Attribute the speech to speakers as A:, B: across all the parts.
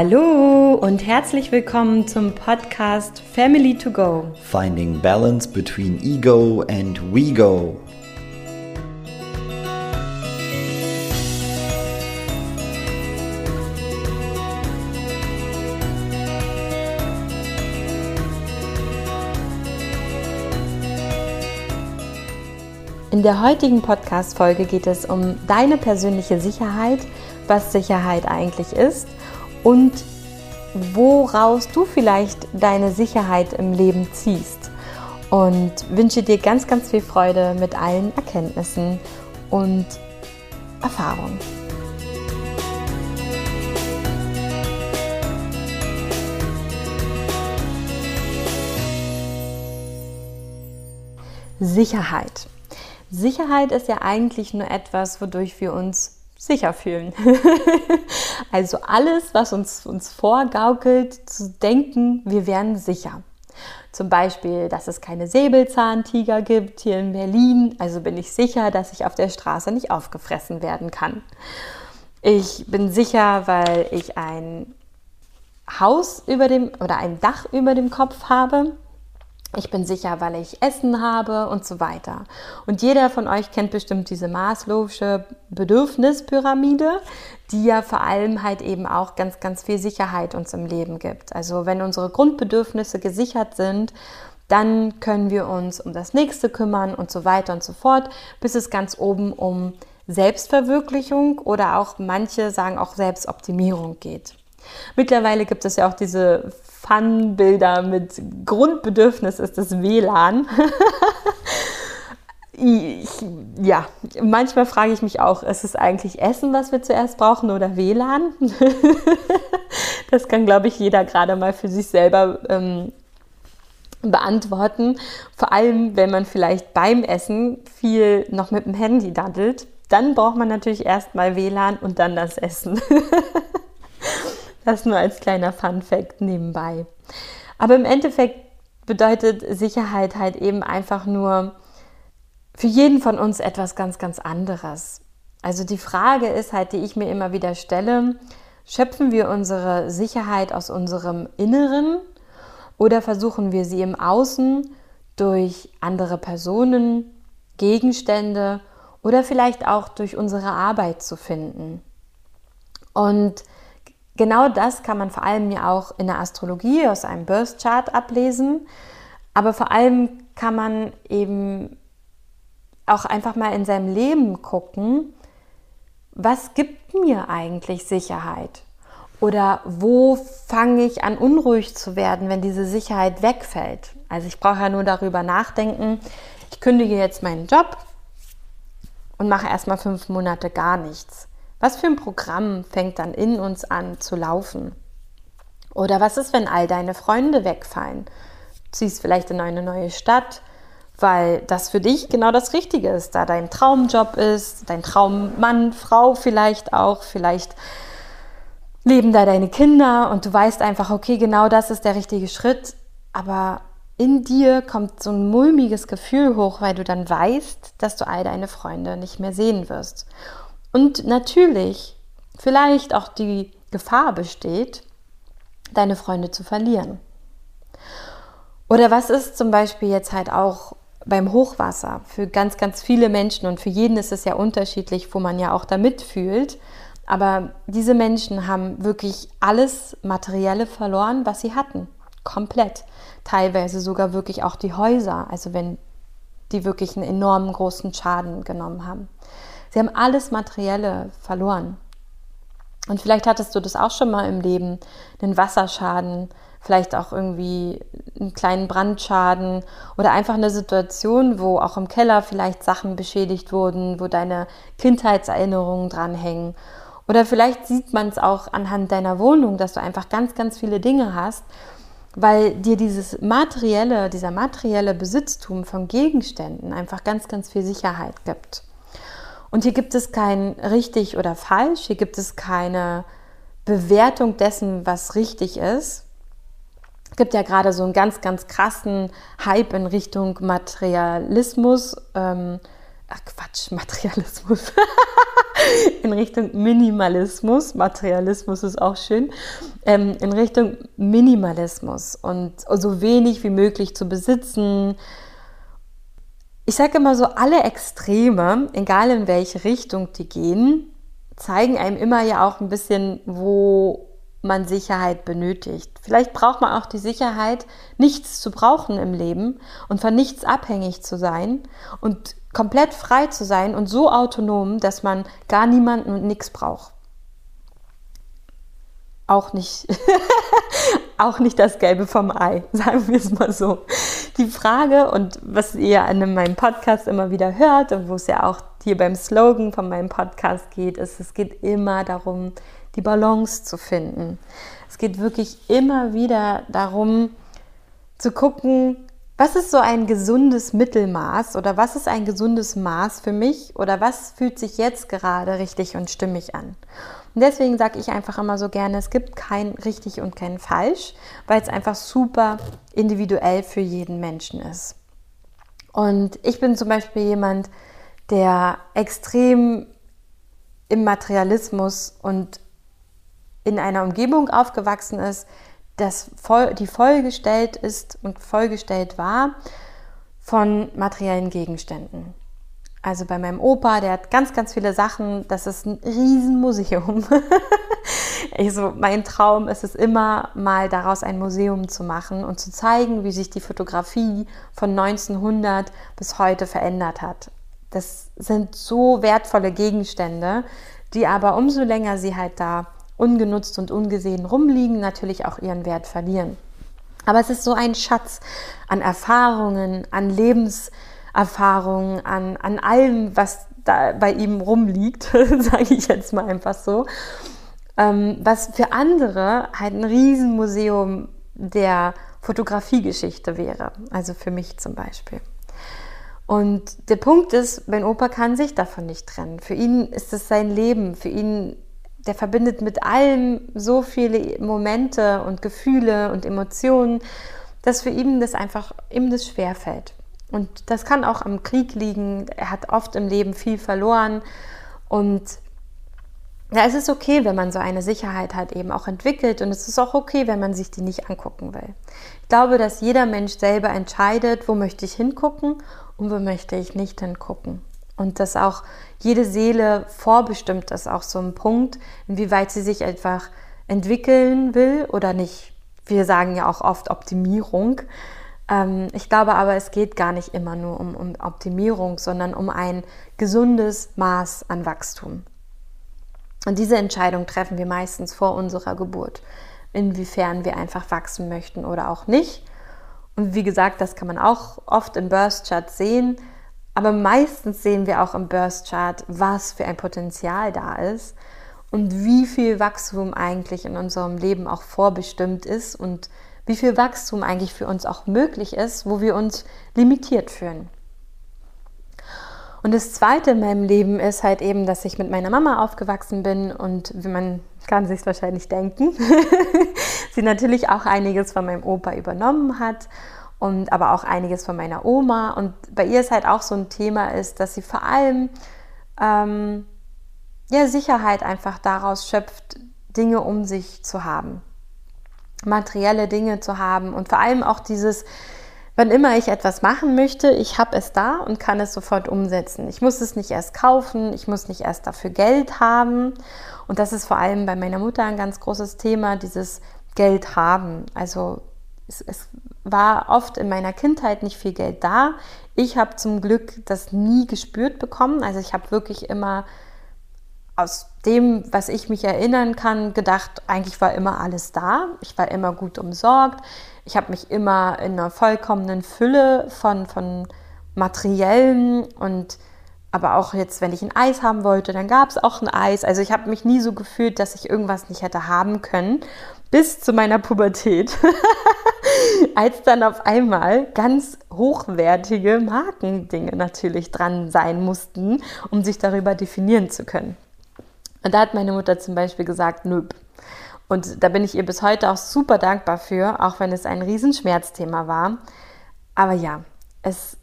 A: Hallo und herzlich willkommen zum Podcast Family to Go.
B: Finding balance between ego and we go.
A: In der heutigen Podcast-Folge geht es um deine persönliche Sicherheit, was Sicherheit eigentlich ist und woraus du vielleicht deine Sicherheit im Leben ziehst. Und wünsche dir ganz, ganz viel Freude mit allen Erkenntnissen und Erfahrungen. Sicherheit. Sicherheit ist ja eigentlich nur etwas, wodurch wir uns sicher fühlen. also alles, was uns, uns vorgaukelt, zu denken, wir wären sicher. Zum Beispiel, dass es keine Säbelzahntiger gibt hier in Berlin. Also bin ich sicher, dass ich auf der Straße nicht aufgefressen werden kann. Ich bin sicher, weil ich ein Haus über dem oder ein Dach über dem Kopf habe ich bin sicher, weil ich Essen habe und so weiter. Und jeder von euch kennt bestimmt diese Maslow'sche Bedürfnispyramide, die ja vor allem halt eben auch ganz, ganz viel Sicherheit uns im Leben gibt. Also wenn unsere Grundbedürfnisse gesichert sind, dann können wir uns um das nächste kümmern und so weiter und so fort, bis es ganz oben um Selbstverwirklichung oder auch manche sagen auch Selbstoptimierung geht. Mittlerweile gibt es ja auch diese Fun-Bilder mit Grundbedürfnis ist das WLAN. ich, ja, manchmal frage ich mich auch, ist es eigentlich Essen, was wir zuerst brauchen oder WLAN? das kann, glaube ich, jeder gerade mal für sich selber ähm, beantworten. Vor allem, wenn man vielleicht beim Essen viel noch mit dem Handy daddelt, dann braucht man natürlich erstmal WLAN und dann das Essen. Das nur als kleiner Fun fact nebenbei. Aber im Endeffekt bedeutet Sicherheit halt eben einfach nur für jeden von uns etwas ganz, ganz anderes. Also die Frage ist halt, die ich mir immer wieder stelle, schöpfen wir unsere Sicherheit aus unserem Inneren oder versuchen wir sie im Außen durch andere Personen, Gegenstände oder vielleicht auch durch unsere Arbeit zu finden? Und Genau das kann man vor allem ja auch in der Astrologie aus einem Birth ablesen, aber vor allem kann man eben auch einfach mal in seinem Leben gucken, was gibt mir eigentlich Sicherheit? Oder wo fange ich an unruhig zu werden, wenn diese Sicherheit wegfällt? Also ich brauche ja nur darüber nachdenken, ich kündige jetzt meinen Job und mache erstmal fünf Monate gar nichts. Was für ein Programm fängt dann in uns an zu laufen? Oder was ist, wenn all deine Freunde wegfallen? Du ziehst vielleicht in eine neue Stadt, weil das für dich genau das Richtige ist, da dein Traumjob ist, dein Traummann, Frau vielleicht auch, vielleicht leben da deine Kinder und du weißt einfach, okay, genau das ist der richtige Schritt, aber in dir kommt so ein mulmiges Gefühl hoch, weil du dann weißt, dass du all deine Freunde nicht mehr sehen wirst. Und natürlich vielleicht auch die Gefahr besteht, deine Freunde zu verlieren. Oder was ist zum Beispiel jetzt halt auch beim Hochwasser? Für ganz, ganz viele Menschen und für jeden ist es ja unterschiedlich, wo man ja auch da mitfühlt. Aber diese Menschen haben wirklich alles Materielle verloren, was sie hatten. Komplett. Teilweise sogar wirklich auch die Häuser, also wenn die wirklich einen enormen großen Schaden genommen haben. Sie haben alles Materielle verloren. Und vielleicht hattest du das auch schon mal im Leben, einen Wasserschaden, vielleicht auch irgendwie einen kleinen Brandschaden oder einfach eine Situation, wo auch im Keller vielleicht Sachen beschädigt wurden, wo deine Kindheitserinnerungen dranhängen. Oder vielleicht sieht man es auch anhand deiner Wohnung, dass du einfach ganz, ganz viele Dinge hast, weil dir dieses materielle, dieser materielle Besitztum von Gegenständen einfach ganz, ganz viel Sicherheit gibt. Und hier gibt es kein richtig oder falsch, hier gibt es keine Bewertung dessen, was richtig ist. Es gibt ja gerade so einen ganz, ganz krassen Hype in Richtung Materialismus. Ähm, ach Quatsch, Materialismus. in Richtung Minimalismus. Materialismus ist auch schön. Ähm, in Richtung Minimalismus und so wenig wie möglich zu besitzen. Ich sage immer so, alle Extreme, egal in welche Richtung die gehen, zeigen einem immer ja auch ein bisschen, wo man Sicherheit benötigt. Vielleicht braucht man auch die Sicherheit, nichts zu brauchen im Leben und von nichts abhängig zu sein und komplett frei zu sein und so autonom, dass man gar niemanden und nichts braucht. Auch nicht, auch nicht das Gelbe vom Ei, sagen wir es mal so. Die Frage und was ihr an meinem Podcast immer wieder hört und wo es ja auch hier beim Slogan von meinem Podcast geht, ist, es geht immer darum, die Balance zu finden. Es geht wirklich immer wieder darum zu gucken, was ist so ein gesundes Mittelmaß oder was ist ein gesundes Maß für mich oder was fühlt sich jetzt gerade richtig und stimmig an. Und deswegen sage ich einfach immer so gerne, es gibt kein richtig und kein falsch, weil es einfach super individuell für jeden Menschen ist. Und ich bin zum Beispiel jemand, der extrem im Materialismus und in einer Umgebung aufgewachsen ist, das voll, die vollgestellt ist und vollgestellt war von materiellen Gegenständen. Also bei meinem Opa, der hat ganz, ganz viele Sachen. Das ist ein Riesenmuseum. also mein Traum ist es immer, mal daraus ein Museum zu machen und zu zeigen, wie sich die Fotografie von 1900 bis heute verändert hat. Das sind so wertvolle Gegenstände, die aber umso länger sie halt da ungenutzt und ungesehen rumliegen, natürlich auch ihren Wert verlieren. Aber es ist so ein Schatz an Erfahrungen, an Lebenserfahrungen, an, an allem, was da bei ihm rumliegt, sage ich jetzt mal einfach so, ähm, was für andere halt ein Riesenmuseum der Fotografiegeschichte wäre, also für mich zum Beispiel. Und der Punkt ist, mein Opa kann sich davon nicht trennen. Für ihn ist es sein Leben, für ihn der verbindet mit allem so viele Momente und Gefühle und Emotionen, dass für ihn das einfach ihm das schwerfällt. Und das kann auch am Krieg liegen. Er hat oft im Leben viel verloren. Und ja, es ist okay, wenn man so eine Sicherheit hat, eben auch entwickelt. Und es ist auch okay, wenn man sich die nicht angucken will. Ich glaube, dass jeder Mensch selber entscheidet, wo möchte ich hingucken und wo möchte ich nicht hingucken. Und dass auch jede Seele vorbestimmt ist, auch so ein Punkt, inwieweit sie sich einfach entwickeln will oder nicht. Wir sagen ja auch oft Optimierung. Ähm, ich glaube aber, es geht gar nicht immer nur um, um Optimierung, sondern um ein gesundes Maß an Wachstum. Und diese Entscheidung treffen wir meistens vor unserer Geburt, inwiefern wir einfach wachsen möchten oder auch nicht. Und wie gesagt, das kann man auch oft im Burst Chart sehen. Aber meistens sehen wir auch im Burst Chart, was für ein Potenzial da ist und wie viel Wachstum eigentlich in unserem Leben auch vorbestimmt ist und wie viel Wachstum eigentlich für uns auch möglich ist, wo wir uns limitiert fühlen. Und das Zweite in meinem Leben ist halt eben, dass ich mit meiner Mama aufgewachsen bin und wie man kann sich wahrscheinlich denken, sie natürlich auch einiges von meinem Opa übernommen hat und aber auch einiges von meiner Oma. Und bei ihr ist halt auch so ein Thema ist, dass sie vor allem ähm, ja, Sicherheit einfach daraus schöpft, Dinge um sich zu haben, materielle Dinge zu haben und vor allem auch dieses, wann immer ich etwas machen möchte, ich habe es da und kann es sofort umsetzen. Ich muss es nicht erst kaufen, ich muss nicht erst dafür Geld haben. Und das ist vor allem bei meiner Mutter ein ganz großes Thema, dieses Geld haben. Also es, es war oft in meiner Kindheit nicht viel Geld da. Ich habe zum Glück das nie gespürt bekommen. Also ich habe wirklich immer aus dem, was ich mich erinnern kann, gedacht, eigentlich war immer alles da. Ich war immer gut umsorgt. Ich habe mich immer in einer vollkommenen Fülle von, von materiellen und aber auch jetzt, wenn ich ein Eis haben wollte, dann gab es auch ein Eis. Also ich habe mich nie so gefühlt, dass ich irgendwas nicht hätte haben können, bis zu meiner Pubertät. Als dann auf einmal ganz hochwertige Markendinge natürlich dran sein mussten, um sich darüber definieren zu können. Und da hat meine Mutter zum Beispiel gesagt, nöp. Und da bin ich ihr bis heute auch super dankbar für, auch wenn es ein Riesenschmerzthema war. Aber ja, es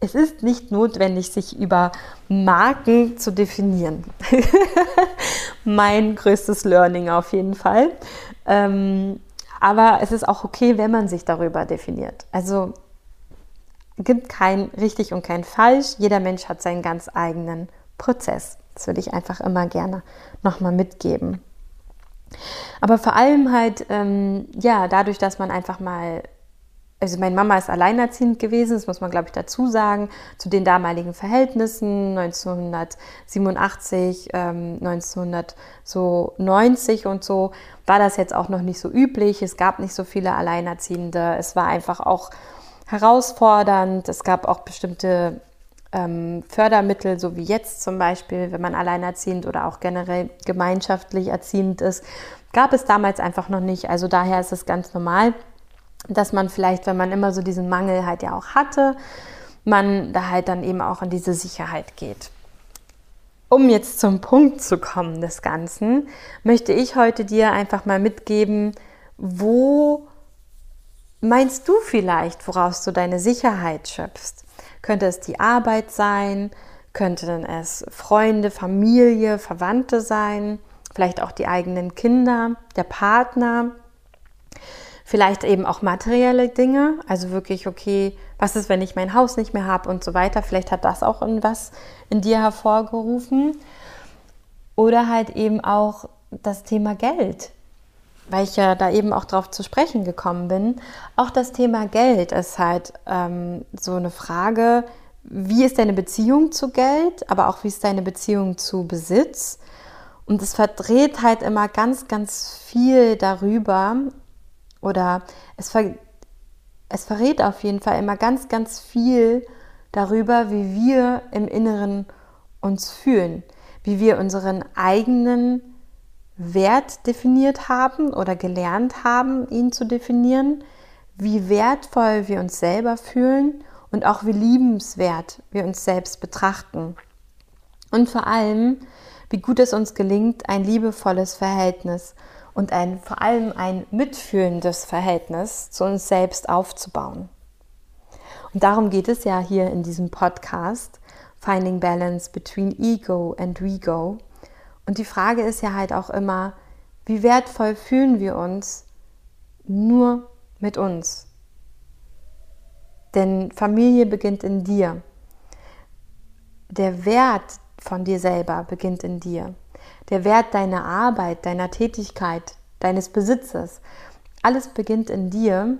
A: es ist nicht notwendig, sich über Marken zu definieren. mein größtes Learning auf jeden Fall. Ähm, aber es ist auch okay, wenn man sich darüber definiert. Also gibt kein richtig und kein falsch. Jeder Mensch hat seinen ganz eigenen Prozess. Das würde ich einfach immer gerne nochmal mitgeben. Aber vor allem halt, ähm, ja, dadurch, dass man einfach mal, also meine Mama ist alleinerziehend gewesen, das muss man, glaube ich, dazu sagen, zu den damaligen Verhältnissen, 1987, ähm, 1990 und so, war das jetzt auch noch nicht so üblich. Es gab nicht so viele Alleinerziehende. Es war einfach auch herausfordernd. Es gab auch bestimmte ähm, Fördermittel, so wie jetzt zum Beispiel, wenn man alleinerziehend oder auch generell gemeinschaftlich erziehend ist, gab es damals einfach noch nicht. Also daher ist es ganz normal, dass man vielleicht, wenn man immer so diesen Mangel halt ja auch hatte, man da halt dann eben auch in diese Sicherheit geht. Um jetzt zum Punkt zu kommen des Ganzen, möchte ich heute dir einfach mal mitgeben, wo meinst du vielleicht, woraus du deine Sicherheit schöpfst? Könnte es die Arbeit sein? Könnten es Freunde, Familie, Verwandte sein? Vielleicht auch die eigenen Kinder, der Partner? Vielleicht eben auch materielle Dinge, also wirklich, okay, was ist, wenn ich mein Haus nicht mehr habe und so weiter. Vielleicht hat das auch was in dir hervorgerufen. Oder halt eben auch das Thema Geld, weil ich ja da eben auch drauf zu sprechen gekommen bin. Auch das Thema Geld ist halt ähm, so eine Frage, wie ist deine Beziehung zu Geld, aber auch wie ist deine Beziehung zu Besitz. Und es verdreht halt immer ganz, ganz viel darüber oder es, ver es verrät auf jeden Fall immer ganz, ganz viel darüber, wie wir im Inneren uns fühlen, wie wir unseren eigenen Wert definiert haben oder gelernt haben, ihn zu definieren, wie wertvoll wir uns selber fühlen und auch wie liebenswert wir uns selbst betrachten. Und vor allem, wie gut es uns gelingt, ein liebevolles Verhältnis und ein, vor allem ein mitfühlendes Verhältnis zu uns selbst aufzubauen. Und darum geht es ja hier in diesem Podcast, Finding Balance Between Ego and We Go. Und die Frage ist ja halt auch immer, wie wertvoll fühlen wir uns nur mit uns? Denn Familie beginnt in dir. Der Wert von dir selber beginnt in dir. Der Wert deiner Arbeit, deiner Tätigkeit, deines Besitzes, alles beginnt in dir.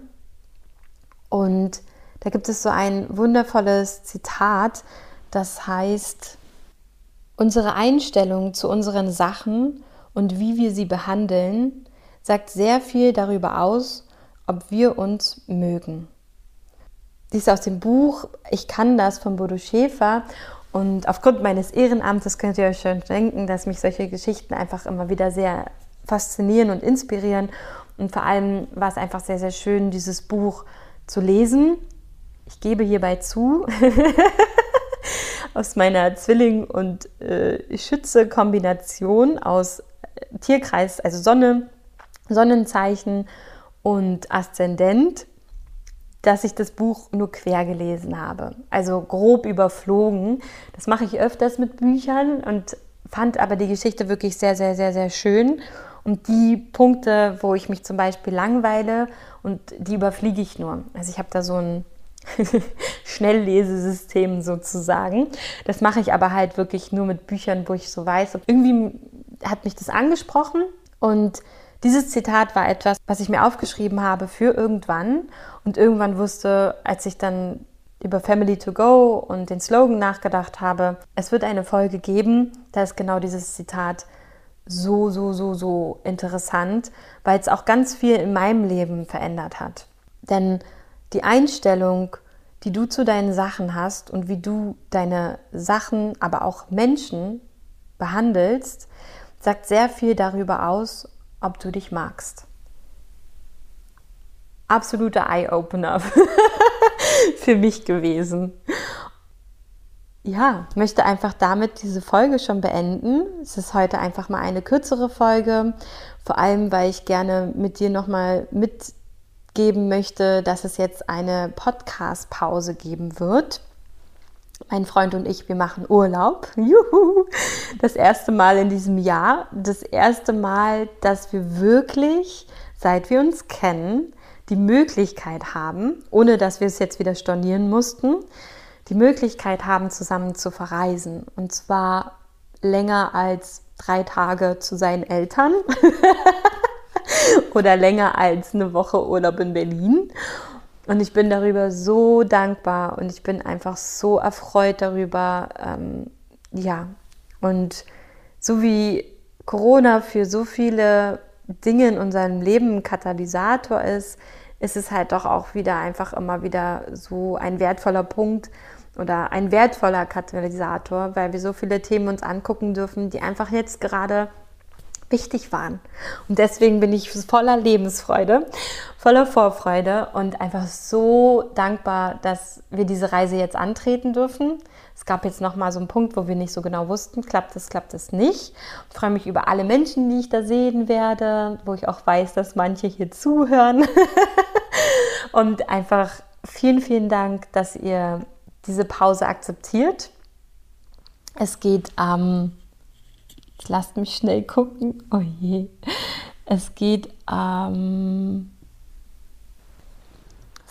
A: Und da gibt es so ein wundervolles Zitat, das heißt, Unsere Einstellung zu unseren Sachen und wie wir sie behandeln, sagt sehr viel darüber aus, ob wir uns mögen. Dies aus dem Buch Ich kann das von Bodo Schäfer. Und aufgrund meines Ehrenamtes könnt ihr euch schon denken, dass mich solche Geschichten einfach immer wieder sehr faszinieren und inspirieren. Und vor allem war es einfach sehr, sehr schön, dieses Buch zu lesen. Ich gebe hierbei zu, aus meiner Zwilling- und äh, Schütze-Kombination aus äh, Tierkreis, also Sonne, Sonnenzeichen und Aszendent, dass ich das Buch nur quer gelesen habe. Also grob überflogen. Das mache ich öfters mit Büchern und fand aber die Geschichte wirklich sehr, sehr, sehr, sehr schön. Und die Punkte, wo ich mich zum Beispiel langweile und die überfliege ich nur. Also ich habe da so ein Schnelllesesystem sozusagen. Das mache ich aber halt wirklich nur mit Büchern, wo ich so weiß. Irgendwie hat mich das angesprochen und dieses Zitat war etwas, was ich mir aufgeschrieben habe für irgendwann und irgendwann wusste, als ich dann über Family to Go und den Slogan nachgedacht habe, es wird eine Folge geben, da ist genau dieses Zitat so, so, so, so interessant, weil es auch ganz viel in meinem Leben verändert hat. Denn die Einstellung, die du zu deinen Sachen hast und wie du deine Sachen, aber auch Menschen behandelst, sagt sehr viel darüber aus, ob du dich magst. Absoluter Eye-Opener für mich gewesen. Ja, möchte einfach damit diese Folge schon beenden. Es ist heute einfach mal eine kürzere Folge, vor allem weil ich gerne mit dir nochmal mit geben möchte, dass es jetzt eine Podcast-Pause geben wird. mein Freund und ich, wir machen Urlaub. Juhu! Das erste Mal in diesem Jahr. Das erste Mal, dass wir wirklich, seit wir uns kennen, die Möglichkeit haben, ohne dass wir es jetzt wieder stornieren mussten, die Möglichkeit haben, zusammen zu verreisen. Und zwar länger als drei Tage zu seinen Eltern oder länger als eine Woche Urlaub in Berlin. Und ich bin darüber so dankbar und ich bin einfach so erfreut darüber. Ähm, ja, und so wie Corona für so viele Dinge in unserem Leben Katalysator ist, ist es halt doch auch wieder einfach immer wieder so ein wertvoller Punkt oder ein wertvoller Katalysator, weil wir so viele Themen uns angucken dürfen, die einfach jetzt gerade wichtig waren. Und deswegen bin ich voller Lebensfreude, voller Vorfreude und einfach so dankbar, dass wir diese Reise jetzt antreten dürfen. Es gab jetzt noch mal so einen Punkt, wo wir nicht so genau wussten, klappt es, klappt es nicht. Ich freue mich über alle Menschen, die ich da sehen werde, wo ich auch weiß, dass manche hier zuhören. und einfach vielen, vielen Dank, dass ihr diese Pause akzeptiert. Es geht am ähm, Jetzt lasst mich schnell gucken. Oh je. Es geht am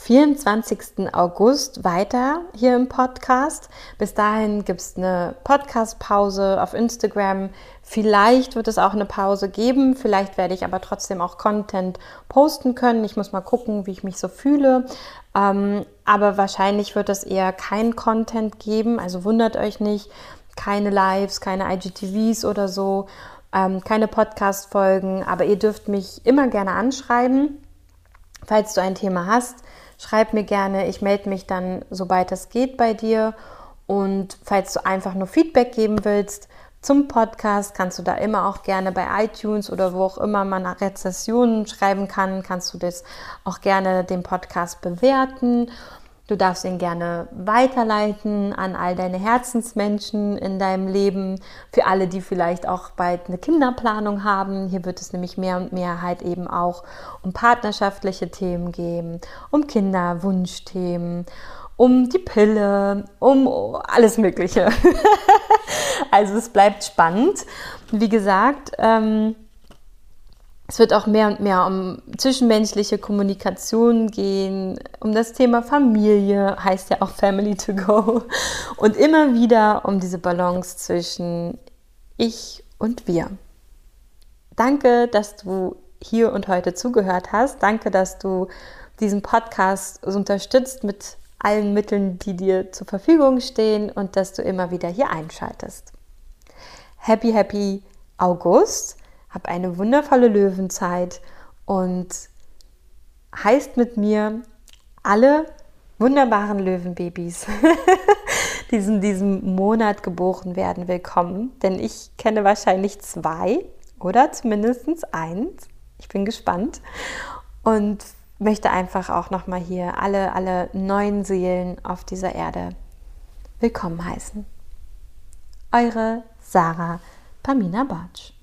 A: 24. August weiter hier im Podcast. Bis dahin gibt es eine Podcast-Pause auf Instagram. Vielleicht wird es auch eine Pause geben. Vielleicht werde ich aber trotzdem auch Content posten können. Ich muss mal gucken, wie ich mich so fühle. Ähm, aber wahrscheinlich wird es eher kein Content geben. Also wundert euch nicht keine Lives, keine IGTVs oder so, ähm, keine Podcast-Folgen, aber ihr dürft mich immer gerne anschreiben. Falls du ein Thema hast, schreib mir gerne. Ich melde mich dann, sobald es geht, bei dir. Und falls du einfach nur Feedback geben willst zum Podcast, kannst du da immer auch gerne bei iTunes oder wo auch immer man Rezessionen schreiben kann, kannst du das auch gerne den Podcast bewerten. Du darfst ihn gerne weiterleiten an all deine Herzensmenschen in deinem Leben, für alle, die vielleicht auch bald eine Kinderplanung haben. Hier wird es nämlich mehr und mehr halt eben auch um partnerschaftliche Themen gehen, um Kinderwunschthemen, um die Pille, um alles Mögliche. also es bleibt spannend. Wie gesagt, ähm, es wird auch mehr und mehr um zwischenmenschliche Kommunikation gehen, um das Thema Familie, heißt ja auch Family to Go, und immer wieder um diese Balance zwischen ich und wir. Danke, dass du hier und heute zugehört hast. Danke, dass du diesen Podcast unterstützt mit allen Mitteln, die dir zur Verfügung stehen und dass du immer wieder hier einschaltest. Happy, happy August! Hab eine wundervolle Löwenzeit und heißt mit mir alle wunderbaren Löwenbabys, die in diesem Monat geboren werden, willkommen. Denn ich kenne wahrscheinlich zwei oder zumindest eins. Ich bin gespannt und möchte einfach auch nochmal hier alle, alle neuen Seelen auf dieser Erde willkommen heißen. Eure Sarah Pamina Bartsch.